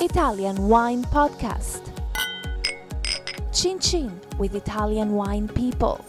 Italian Wine Podcast. Chin Chin with Italian wine people.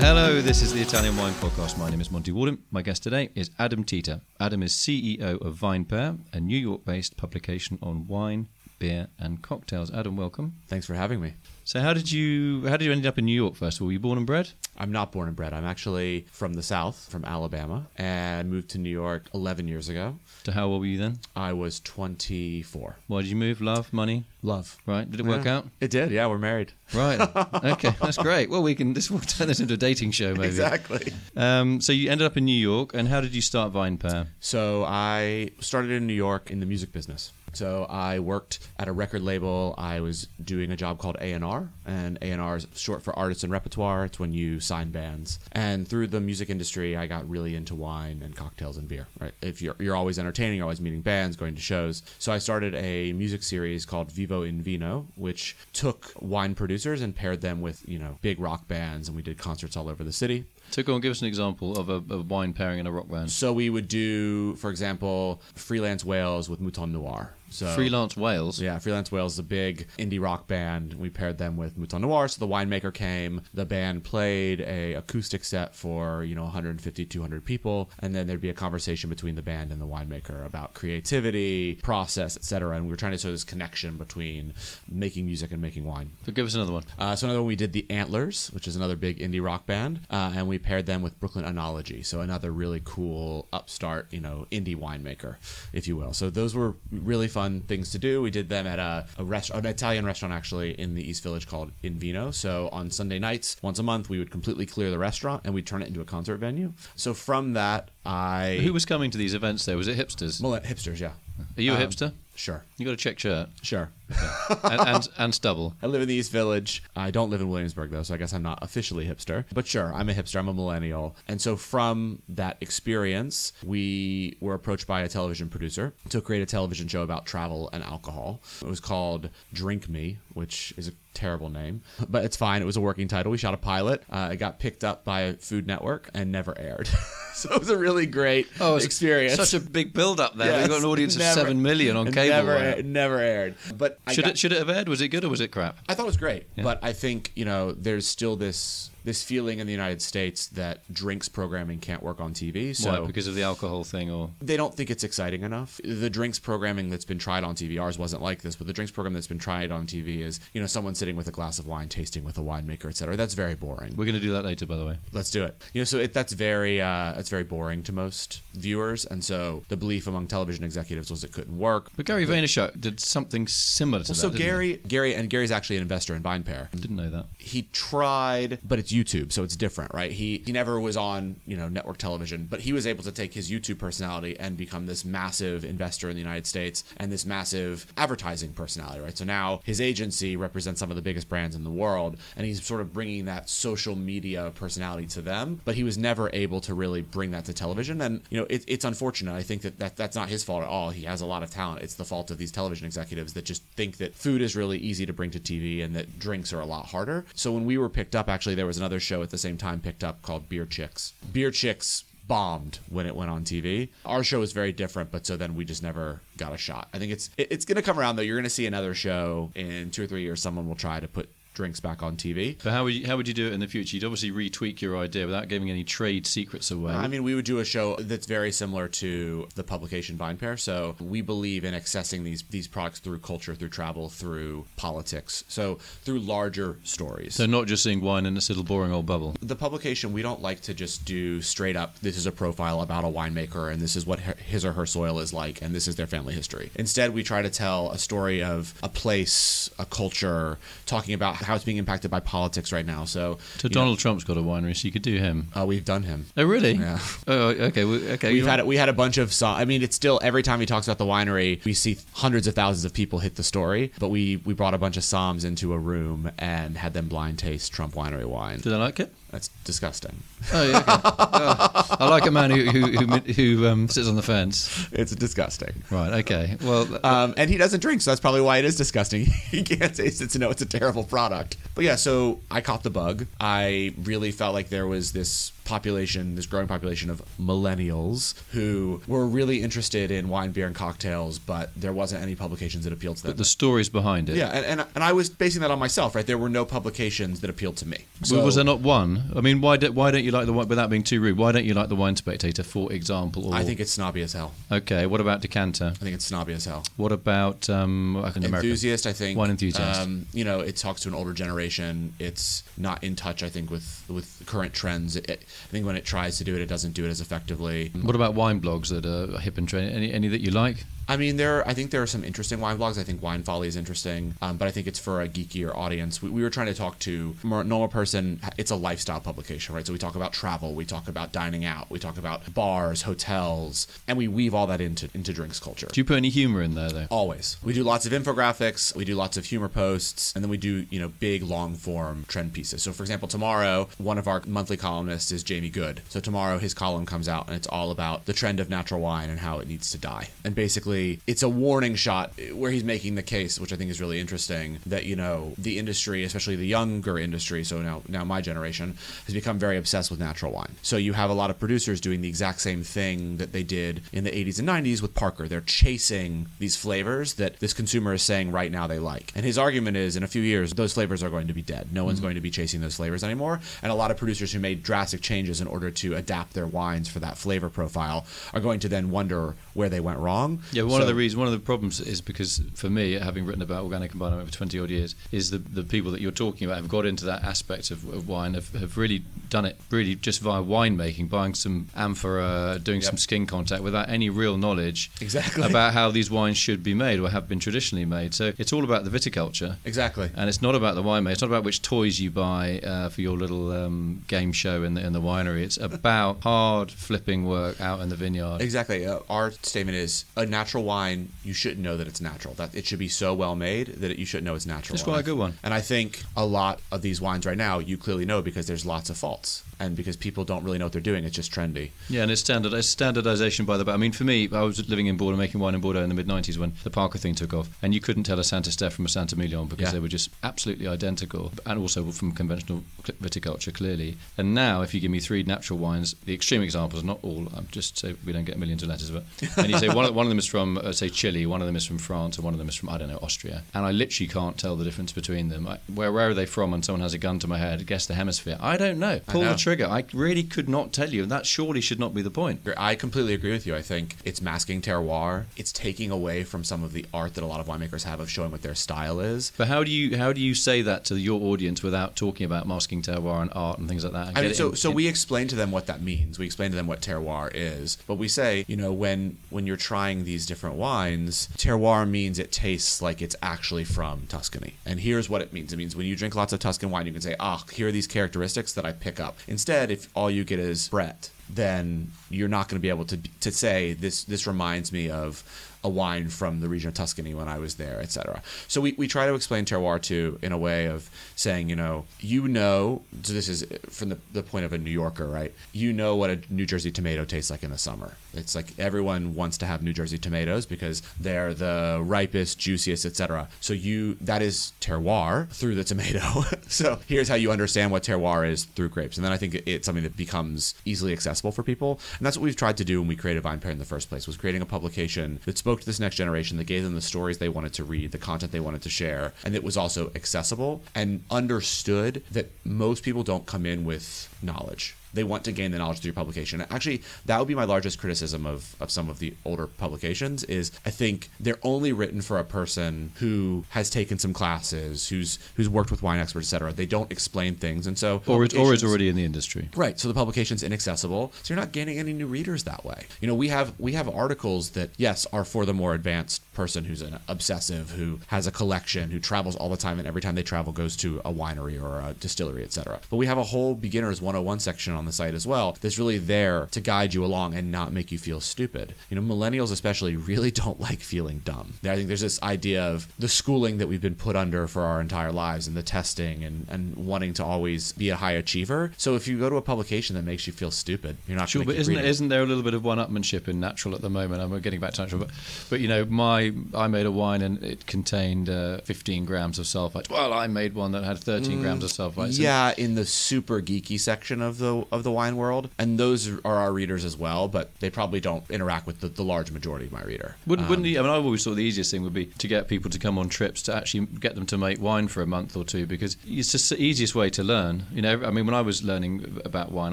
Hello, this is the Italian Wine Podcast. My name is Monty Waldin. My guest today is Adam Teeter. Adam is CEO of VinePair, a New York based publication on wine, beer, and cocktails. Adam, welcome. Thanks for having me. So, how did you how did you end up in New York? First of all, were you born and bred? I'm not born and bred. I'm actually from the South, from Alabama, and moved to New York 11 years ago. To how old were you then? I was 24. Why did you move? Love, money, Love. right? Did it work Yeah. out? It did. Yeah, we're married. Right. Okay, that's great. Well, we can this will turn this into a dating show, maybe. Exactly. Um, so you ended up in New York, and how did you start VinePair? So I started in New York in the music business. So I worked at a record label. I was doing a job called A&R, and A&R is short for artists and repertoire. It's when you sign bands. And through the music industry, I got really into wine and cocktails and beer. Right? If you're you're always entertaining, you're always meeting bands, going to shows. So I started a music series called Vivo in Vino, which took wine producers and paired them with you know big rock bands, and we did concerts all over the city. So go and give us an example of a, of a wine pairing in a rock band. So we would do, for example, Freelance Whales with Mouton Noir. So Freelance Whales. Yeah, Freelance Whales is a big indie rock band. We paired them with Mouton Noir. So the winemaker came, the band played a acoustic set for, you know, 150, 200 people. And then there'd be a conversation between the band and the winemaker about creativity, process, etc. And we were trying to show this connection between making music and making wine. So give us another one. Uh, so another one we did the Antlers, which is another big indie rock band, uh, and we paired them with Brooklyn Oenology, so another really cool upstart, you know, indie winemaker, if you will. So those were really fun things to do. We did them at a, a restaurant, an Italian restaurant actually in the East Village called Invino. So on Sunday nights, once a month, we would completely clear the restaurant and we'd turn it into a concert venue. So from that, I Who was coming to these events there? Was it hipsters? well, at hipsters, yeah, Are you a um, hipster? sure, You got a check shirt sure. and, and, and stubble. I live in the East Village. I don't live in Williamsburg though, so I guess I'm not officially hipster. But sure, I'm a hipster. I'm a millennial. And so from that experience, we were approached by a television producer to create a television show about travel and alcohol. It was called Drink Me, which is a terrible name, but it's fine. It was a working title. We shot a pilot. Uh, it got picked up by Food Network and never aired. so it was a really great it's experience. Such a big build up there. Yes, We've got an audience never- of seven million on cable. Never, right? never aired. But Should got- it should it have aired? Was it good or was it crap? I thought it was great, but I think you know there's still this this feeling in the United States that drinks programming can't work on TV. So Why? Because of the alcohol thing, or they don't think it's exciting enough. The drinks programming that's been tried on TV, ours wasn't like this, but the drinks program that's been tried on TV is you know someone sitting with a glass of wine, tasting with a winemaker, etc. That's very boring. we're going to do that later, by the way. Let's do it. You know, so it, that's very uh, that's very boring to most viewers, and so the belief among television executives was it couldn't work. But Gary Vaynerchuk did something similar to Well, that. so? Gary, Gary, and Gary's actually an investor in VinePair. didn't know that. he tried but it's youtube so it's different right? He he never was on you know network television but he was able to take his youtube personality and become this massive investor in the united states and this massive advertising personality right? So now his agency represents some of the biggest brands in the world and he's sort of bringing that social media personality to them but he was never able to really bring that to television. And you know it, it's unfortunate. I think that, that that's not his fault at all. He has a lot of talent. It's the fault of these television executives that just think that food is really easy to bring to tv and that drinks are a lot harder. So when we were picked up actually there was another show at the same time picked up called beer chicks beer chicks bombed when it went on TV. Our show was very different, but so then we just never got a shot. I think it's it's going to come around though. You're going to see another show in 2 or 3 years someone will try to put drinks back on TV. But how would you, how would you do it in the future? You'd obviously retweak your idea without giving any trade secrets away. I mean, we would do a show that's very similar to the publication VinePair. So we believe in accessing these these products through culture, through travel, through politics. So through larger stories. so not just seeing wine in this little boring old bubble. the publication we don't like to just do straight up this is a profile about a winemaker and this is what her- his or her soil is like and this is their family history instead we try to tell a story of a place a culture talking about how it's being impacted by politics right now so So you know, Donald Trump's got a winery, so you could do him. uh, we've done him Oh really? Yeah. Oh okay. well, okay. We've had we had a bunch of song. I mean, it's still every time he talks about the winery, we see hundreds of thousands of people hit the story. But we we brought a bunch of somms into a room and had them blind taste Trump winery wine. Did they like it? That's disgusting. Oh yeah. Okay. Oh, I like a man who who who, who um, sits on the fence. It's disgusting. Right. Okay. Well. Um, and he doesn't drink, so that's probably why it is disgusting. he can't taste it know it's a terrible product. But yeah, so I caught the bug. I really felt like there was this population, this growing population of millennials who were really interested in wine, beer, and cocktails, but there wasn't any publications that appealed to them. But the stories behind it. yeah, and, and and I was basing that on myself, right? There were no publications that appealed to me. Well, was there not one? I mean, why, do, why don't you like the wine, without being too rude, why don't you like the Wine Spectator, for example? Or, I think it's snobby as hell. Okay, what about Decanter? I think it's snobby as hell. What about um, like enthusiast. I think Wine enthusiast. Um, you know, it talks to an older generation. It's not in touch. I think with with current trends. It, I think when it tries to do it, it doesn't do it as effectively. What about wine blogs that are hip and trendy? Any, any that you like? I mean, there. I think there are some interesting wine blogs. I think Wine Folly is interesting, um, but I think it's for a geekier audience. We, we were trying to talk to a more normal person. It's a lifestyle publication, right? So we talk about travel, we talk about dining out, we talk about bars, hotels, and we weave all that into into drinks culture. Do you put any humor in there though? Always. We do lots of infographics, we do lots of humor posts, and then we do, you know, big long form trend pieces. So for example, tomorrow, one of our monthly columnists is Jamie Goode. So tomorrow his column comes out and it's all about the trend of natural wine and how it needs to die. And basically it's a warning shot where he's making the case, which I think is really interesting, that, you know, the industry, especially the younger industry, so now now my generation, has become very obsessed with natural wine. So you have a lot of producers doing the exact same thing that they did in the 80s and 90s with Parker. They're chasing these flavors that this consumer is saying right now they like. And his argument is in a few years, those flavors are going to be dead. No one's mm-hmm. going to be chasing those flavors anymore. And a lot of producers who made drastic changes in order to adapt their wines for that flavor profile are going to then wonder where they went wrong. Yeah, one of the reasons, one of the problems is because for me, having written about organic environment for 20 odd years, is the, the people that you're talking about have got into that aspect of, of wine, have, have really done it really just via winemaking, buying some amphora, doing Yep. some skin contact without any real knowledge Exactly. about how these wines should be made or have been traditionally made. So it's all about the viticulture. Exactly. And it's not about the winemaker. It's not about which toys you buy uh, for your little um, game show in the, in the winery. It's about hard flipping work out in the vineyard. Exactly. Uh, our statement is a natural wine. You shouldn't know that it's natural. That it should be so well made that it, you shouldn't know it's natural. It's quite a good one. And I think a lot of these wines right now, you clearly know because there's lots of faults, and because people don't really know what they're doing. It's just trendy. Yeah, and it's standard. It's standardization by the. Way. I mean, for me, I was living in Bordeaux, making wine in Bordeaux in the mid '90s when the Parker thing took off, and you couldn't tell a Saint-Estèphe from a Saint-Émilion because Yeah. they were just absolutely identical, and also from conventional viticulture, clearly. And now, if you give me three natural wines, the extreme examples, not all, I'm just so we don't get millions of letters, but and you say one one of them is from, uh, say, Chile, one of them is from France, and one of them is from I don't know Austria, and I literally can't tell the difference between them. I, where where are they from? And someone has a gun to my head, guess the hemisphere. I don't know. Pull know. the trigger. I really could not tell you, and that surely should not be the point. I completely agree with you. I think it's masking terroir. It's taking away from some of the art that a lot of winemakers have of showing what their style is. But how do you how do you say that to your audience without talking about masking terroir and art and things like that? I mean, so in- so in- we explain to them what that means. We explain to them what terroir is. But we say, you know, when when you're trying these different wines, terroir means it tastes like it's actually from Tuscany. And here's what it means. It means when you drink lots of Tuscan wine, you can say, ah, here are these characteristics that I pick up. Instead, if all you get is Brett, then you're not going to be able to to say this this reminds me of a wine from the region of Tuscany when I was there, etc. So we, we try to explain terroir too in a way of saying, you know, you know, so this is uh, from the, the point of a New Yorker, right? You know what a New Jersey tomato tastes like in the summer. It's like everyone wants to have New Jersey tomatoes because they're the ripest, juiciest, etc. So you that is terroir through the tomato. so here's how you understand what terroir is through grapes. And then I think it's something that becomes easily accessible for people. And that's what we've tried to do when we created Vine Pair in the first place was creating a publication that spoke to this next generation, that gave them the stories they wanted to read, the content they wanted to share, and it was also accessible and understood that most people don't come in with knowledge. They want to gain the knowledge through publication. Actually, that would be my largest criticism of, of some of the older publications is I think they're only written for a person who has taken some classes, who's who's worked with wine experts, etc. They don't explain things. And so or it's or it's already in the industry. Right. So the publication's inaccessible. So you're not gaining any new readers that way. You know, we have we have articles that yes are for the more advanced person who's an obsessive, who has a collection, who travels all the time, and every time they travel goes to a winery or a distillery, etc. But we have a whole beginners 101 section on the site as well that's really there to guide you along and not make you feel stupid. You know, millennials especially really don't like feeling dumb. I think there's this idea of the schooling that we've been put under for our entire lives and the testing and, and wanting to always be a high achiever. So if you go to a publication that makes you feel stupid, you're not Sure, gonna but isn't reading. isn't there a little bit of one-upmanship in natural at the moment? We're getting back to natural, but but you know, my I made a wine and it contained uh, 15 grams of sulfite. Well, I made one that had 13 grams of sulfite. So- yeah, in the super geeky section of the of the wine world, and those are our readers as well. But they probably don't interact with the, the large majority of my reader. Wouldn't, um, wouldn't you, I mean, I always thought the easiest thing would be to get people to come on trips to actually get them to make wine for a month or two because it's just the easiest way to learn. You know, I mean, when I was learning about wine,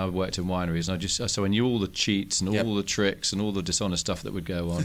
I worked in wineries and I just so I knew all the cheats and all the tricks and all the dishonest stuff that would go on.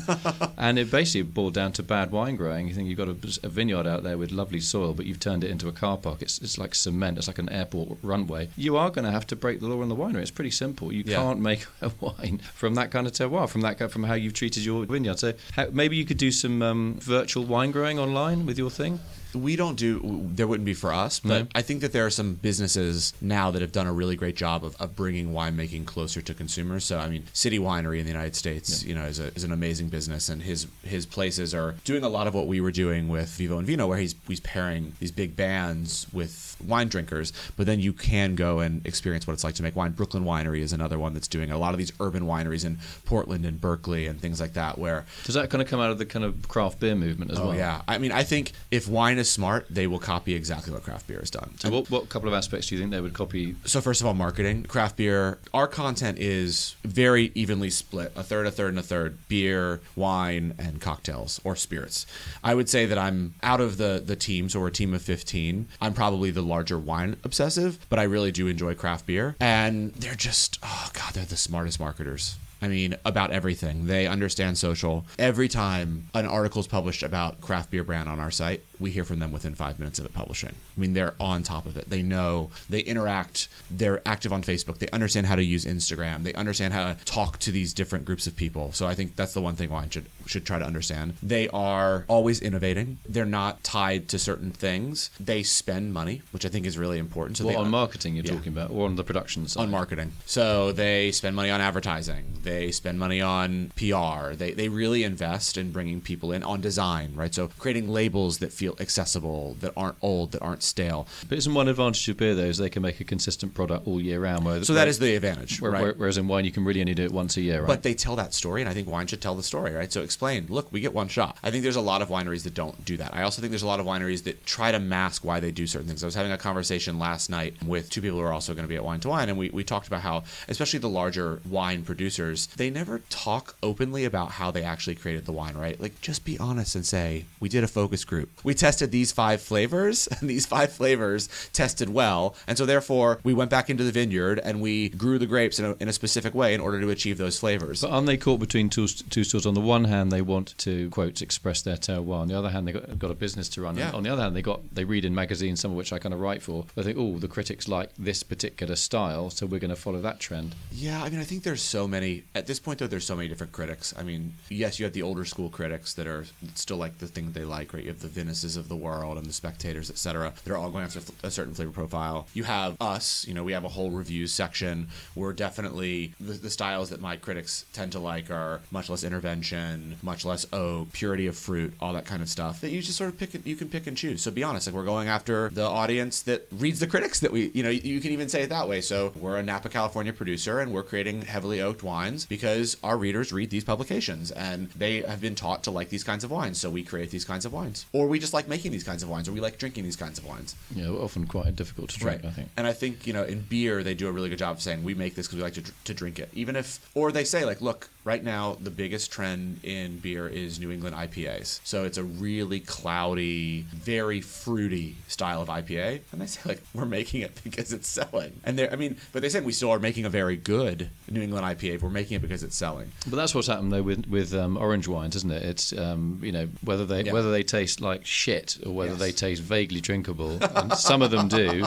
and it basically boiled down to bad wine growing. You think you've got a, a vineyard out there with lovely soil, but you've turned it into a car park. It's, it's like cement. It's like an airport runway. You are going to have to break the law in the winery. It's pretty simple. You Yeah. can't make a wine from that kind of terroir, from that from how you've treated your vineyard. So how, maybe you could do some um, virtual wine growing online with your thing. We don't do there wouldn't be for us but No. i think that there are some businesses now that have done a really great job of, of bringing winemaking closer to consumers. So i mean city winery in the united states you know is, a, is an amazing business and his his places are doing a lot of what we were doing with vivo and vino where he's he's pairing these big bands with wine drinkers. But then you can go and experience what it's like to make wine. Brooklyn winery is another one that's doing a lot of these urban wineries in portland and berkeley and things like that where Does that kind of come out of the kind of craft beer movement as Oh well? yeah, I mean, I think if wine is smart, they will copy exactly what craft beer has done. So what, what couple of aspects do you think they would copy? So first of all, marketing. Craft beer. Our content is very evenly split: a third, a third, and a third. Beer, wine, and cocktails or spirits. I would say that I'm out of the the team, so we're a team of 15. I'm probably the larger wine obsessive, but I really do enjoy craft beer, and they're just oh god, they're the smartest marketers. I mean, about everything. They understand social. Every time an article is published about craft beer brand on our site, we hear from them within five minutes of it publishing. I mean, they're on top of it. They know, they interact, they're active on Facebook, they understand how to use Instagram, they understand how to talk to these different groups of people. So I think that's the one thing wine should should try to understand. They are always innovating. They're not tied to certain things. They spend money, which I think is really important. So they on marketing you're Yeah. talking about, or on the production side? on marketing. So they spend money on advertising. They spend money on PR. They, they really invest in bringing people in on design, right? So creating labels that feel accessible, that aren't old, that aren't stale. But isn't one advantage of beer though is they can make a consistent product all year round? Where, So that is the advantage, where, right? whereas in wine you can really only do it once a year, right? But they tell that story, and I think wine should tell the story, right? So explain, look, we get one shot. I think there's a lot of wineries that don't do that. I also think there's a lot of wineries that try to mask why they do certain things. I was having a conversation last night with two people who are also going to be at Wine to Wine, and we, we talked about how, especially the larger wine producers, they never talk openly about how they actually created the wine, right? Like, just be honest and say, we did a focus group. We tested these five flavors, and these five flavors tested well. And so, therefore, we went back into the vineyard and we grew the grapes in a, in a specific way in order to achieve those flavors. But aren't they caught between two, two stools? On the one hand, they want to quote express their terroir. On the other hand, they got, got a business to run. Yeah. On the other hand, they got they read in magazines, some of which I kind of write for. They think, oh, the critics like this particular style, so we're going to follow that trend. Yeah, I mean, I think there's so many at this point though. There's so many different critics. I mean, yes, you have the older school critics that are still like the thing they like, right? You have the Of the world and the Spectators, etc. They're all going after a certain flavor profile. You have us. You know, we have a whole reviews section. We're definitely the, the styles that my critics tend to like are much less intervention, much less oak, purity of fruit, all that kind of stuff. That you just sort of pick. You can pick and choose. So be honest, like we're going after the audience that reads the critics that we. You know, you can even say it that way. So we're a Napa, California producer, and we're creating heavily oaked wines because our readers read these publications and they have been taught to like these kinds of wines. So we create these kinds of wines, or we just like making these kinds of wines, or we like drinking these kinds of wines. You know, often quite difficult to drink. I think. And I think you know in beer they do a really good job of saying we make this because we like to, to drink it, even if or they say like look right now the biggest trend in beer is New England IPAs, so it's a really cloudy, very fruity style of IPA, and they say like we're making it because it's selling, and they I mean but they said we still are making a very good New England IPA, but we're making it because it's selling. But that's what's happened though with with um, orange wines, isn't it? It's um, you know whether they Yeah. whether they taste like shit or whether Yes. they taste vaguely drinkable. and some of them do,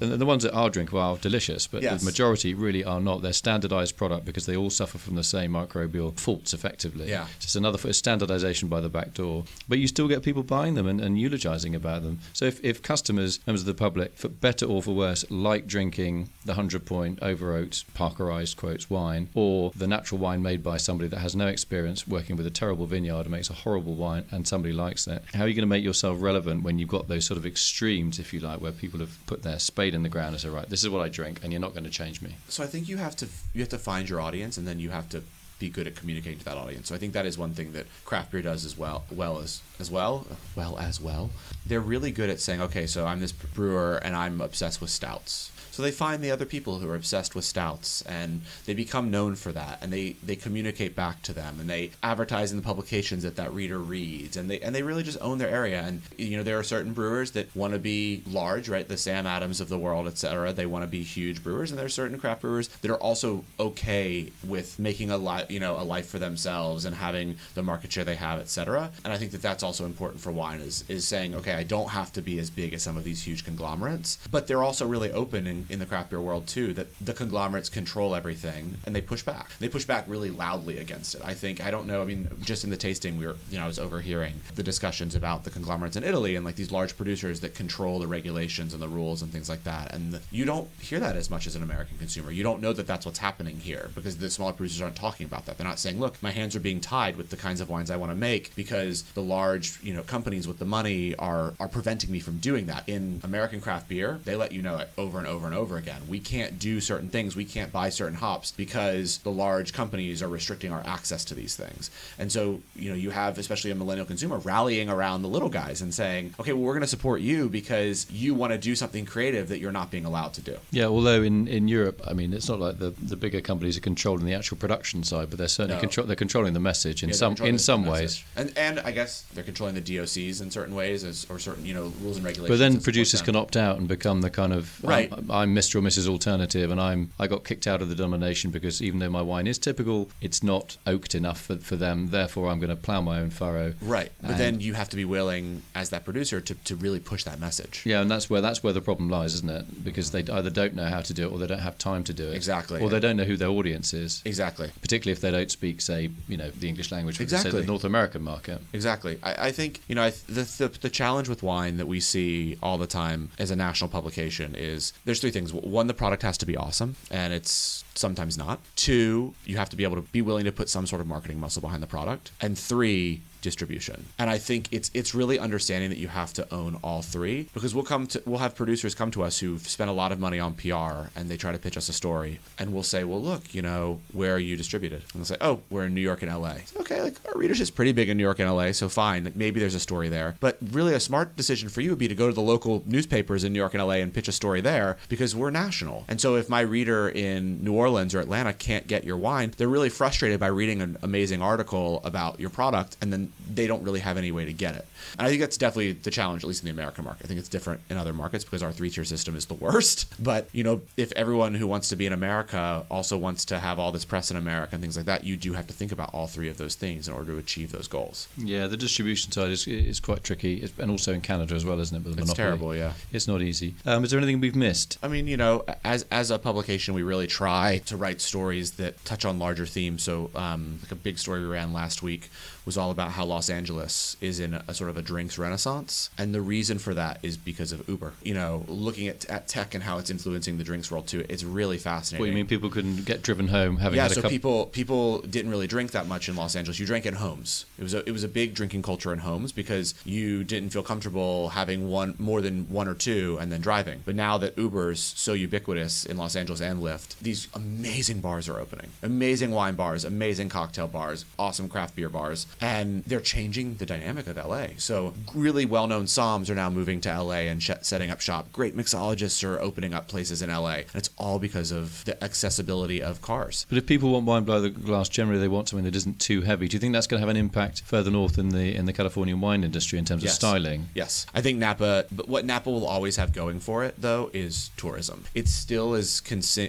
and the ones that are drinkable are delicious. But Yes. the majority really are not. They're standardized product because they all suffer from the same microbial faults effectively. Yeah. just another standardization by the back door. But you still get people buying them and, and eulogizing about them. So if, if customers, members of the public, for better or for worse, like drinking the hundred point over oaked Parkerized quotes wine or the natural wine made by somebody that has no experience working with a terrible vineyard and makes a horrible wine and somebody likes that, how are you going to make yourself relevant when you've got those sort of extremes, if you like, where people have put their spade in the ground and say, right, this is what I drink and you're not going to change me? So I think you have to you have to find your audience, and then you have to be good at communicating to that audience. So I think that is one thing that craft beer does as well, well as as well, well as well. They're really good at saying, okay, so I'm this brewer and I'm obsessed with stouts. So they find the other people who are obsessed with stouts and they become known for that and they, they communicate back to them and they advertise in the publications that that reader reads and they and they really just own their area. And you know there are certain brewers that want to be large right? The Sam Adams of the world etc they want to be huge brewers and there are certain craft brewers that are also okay with making a life you know a life for themselves and having the market share they have etc and I think that that's also important for wine is is saying okay I don't have to be as big as some of these huge conglomerates but they're also really open in, in the craft beer world too that the conglomerates control everything and they push back. They push back really loudly against it. I think I don't know I mean just in the tasting we were you know I was overhearing the discussions about the conglomerates in Italy and like these large producers that control the regulations and the rules and things like that and you don't hear that as much as an American consumer. You don't know that that's what's happening here because the smaller producers aren't talking about that. They're not saying look my hands are being tied with the kinds of wines I want to make because the large you know companies with the money are are preventing me from doing that. In American craft beer they let you know it over and over and over again we can't do certain things we can't buy certain hops because the large companies are restricting our access to these things and so you know you have especially a millennial consumer rallying around the little guys and saying okay well we're going to support you because you want to do something creative that you're not being allowed to do Yeah, although in, in Europe, I mean, it's not like the, the bigger companies are controlling the actual production side, but they're certainly No. control, they're controlling the message in Yeah, some in some ways. and and I guess they're controlling the DOCs in certain ways as, or certain you know rules and regulations But then producers can opt out and become the kind of um, Right. I'm, I'm Mr. or Mrs. Alternative, and I'm I got kicked out of the denomination because even though my wine is typical, it's not oaked enough for, for them. Therefore, I'm going to plough my own furrow. right but And- then you have to be willing as that producer to, to really push that message Yeah, and that's where that's where the problem lies, isn't it? Because they either don't know how to do it, or they don't have time to do it. Exactly. Or they don't know who their audience is. exactly Particularly if they don't speak, say, you know, the English language, Exactly. the North American market. Exactly. I, I think you know I, the, the the challenge with wine that we see all the time as a national publication is there's three things. One, the product has to be awesome, and it's sometimes not. Two, you have to be able to be willing to put some sort of marketing muscle behind the product, and three distribution. And I think it's it's really understanding that you have to own all three because we'll come to we'll have producers come to us who've spent a lot of money on PR and they try to pitch us a story and we'll say, "Well, look, you know, where are you distributed?" And they'll say, "Oh, we're in New York and LA." Okay, like our readership's pretty big in New York and LA, so fine, like, maybe there's a story there. But really a smart decision for you would be to go to the local newspapers in New York and LA and pitch a story there because we're national. And so if my reader in New Orleans or Atlanta can't get your wine, they're really frustrated by reading an amazing article about your product and then they don't really have any way to get it. And I think that's definitely the challenge, at least in the American market. I think it's different in other markets because our three tier system is the worst. But, you know, if everyone who wants to be in America also wants to have all this press in America and things like that, you do have to think about all three of those things in order to achieve those goals. Yeah, the distribution side is, is quite tricky, It's- and also in Canada as well, isn't it? With the It's monopoly. terrible, yeah. It's not easy. Um, is there anything we've missed? I mean, you know, as as a publication, we really try to write stories that touch on larger themes. So, um, like a big story we ran last week was all about how Los Angeles is in a, a sort of a drinks renaissance, and the reason for that is because of Uber. You know, looking at, at tech and how it's influencing the drinks world too, it's really fascinating. What do you mean people couldn't get driven home having yeah, had a so couple? people people didn't really drink that much in Los Angeles. You drank in homes. It was a it was a big drinking culture in homes because you didn't feel comfortable having one more than one or two and then driving. But now that Uber's so ubiquitous in Los Angeles and Lyft, these amazing bars are opening. Amazing wine bars, amazing cocktail bars, awesome craft beer bars, and they're changing the dynamic of LA. So really well-known somms are now moving to LA and sh- setting up shop. Great mixologists are opening up places in LA, and it's all because of the accessibility of cars. But if people want wine below the glass, generally they want something that isn't too heavy. Do you think that's going to have an impact further north in the in the Californian wine industry in terms Yes. of styling? Yes, I think Napa. But what Napa will always have going for it, though, is tourism. It still is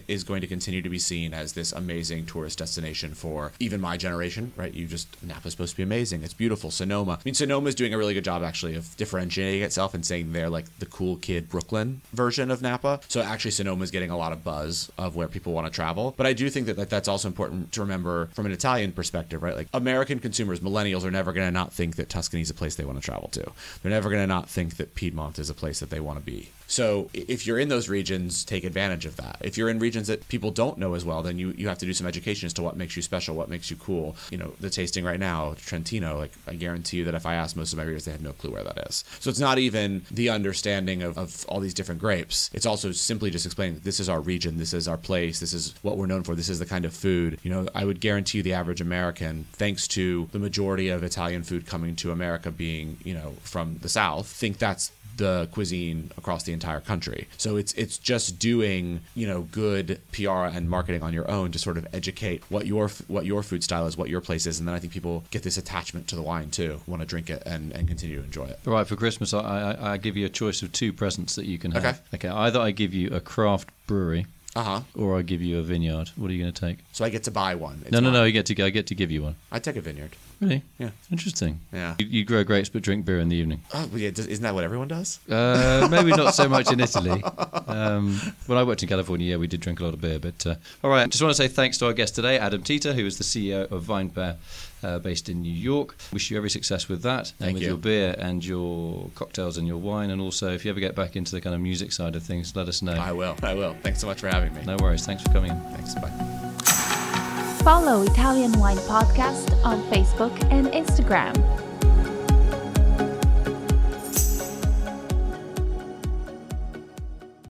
is going to continue to be seen as this amazing tourist destination for even my generation. Right? You just Napa's supposed to be amazing. It's beautiful. Sonoma. I mean, Sonoma is doing a really good job actually of differentiating itself and saying they're like the cool kid Brooklyn version of Napa. So actually, Sonoma is getting a lot of buzz of where people want to travel. But I do think that, that that's also important to remember from an Italian perspective, right? Like American consumers, millennials are never going to not think that Tuscany is a place they want to travel to. They're never going to not think that Piedmont is a place that they want to be. So if you're in those regions, take advantage of that. If you're in regions that people don't know as well, then you, you have to do some education as to what makes you special, what makes you cool. You know, the tasting right now, Trentino, like I guarantee you that if I asked most of my readers, they have no clue where that is. So it's not even the understanding of, of all these different grapes. It's also simply just explaining this is our region, this is our place, this is what we're known for, this is the kind of food. You know, I would guarantee you the average American, thanks to the majority of Italian food coming to America being, you know, from the South, think that's the cuisine across the entire country. So it's it's just doing you know good PR and marketing on your own to sort of educate what your what your food style is, what your place is, and then I think people get this attachment to the wine too, want to drink it and, and continue to enjoy it. All right, for Christmas, I, I, I give you a choice of two presents that you can have. Okay. Okay. Either I give you a craft brewery, Uh huh. or I give you a vineyard. What are you going to take? So I get to buy one. It's no, no, not- no. You get to. I get to give you one. I take a vineyard. Really? Yeah. Interesting. Yeah. You, you grow grapes but drink beer in the evening. Oh, well, yeah. does- Isn't that what everyone does? Uh, maybe not so much in Italy. Um, when I worked in California, yeah, we did drink a lot of beer. But uh, all right, just want to say thanks to our guest today, Adam Teeter, who is the CEO of Vine Pair, uh, based in New York. Wish you every success with that, and with you. your beer and your cocktails and your wine, and also if you ever get back into the kind of music side of things, let us know. I will. I will. Thanks so much for having me. No worries. Thanks for coming in. Thanks. Bye. Follow Italian Wine Podcast on Facebook and Instagram.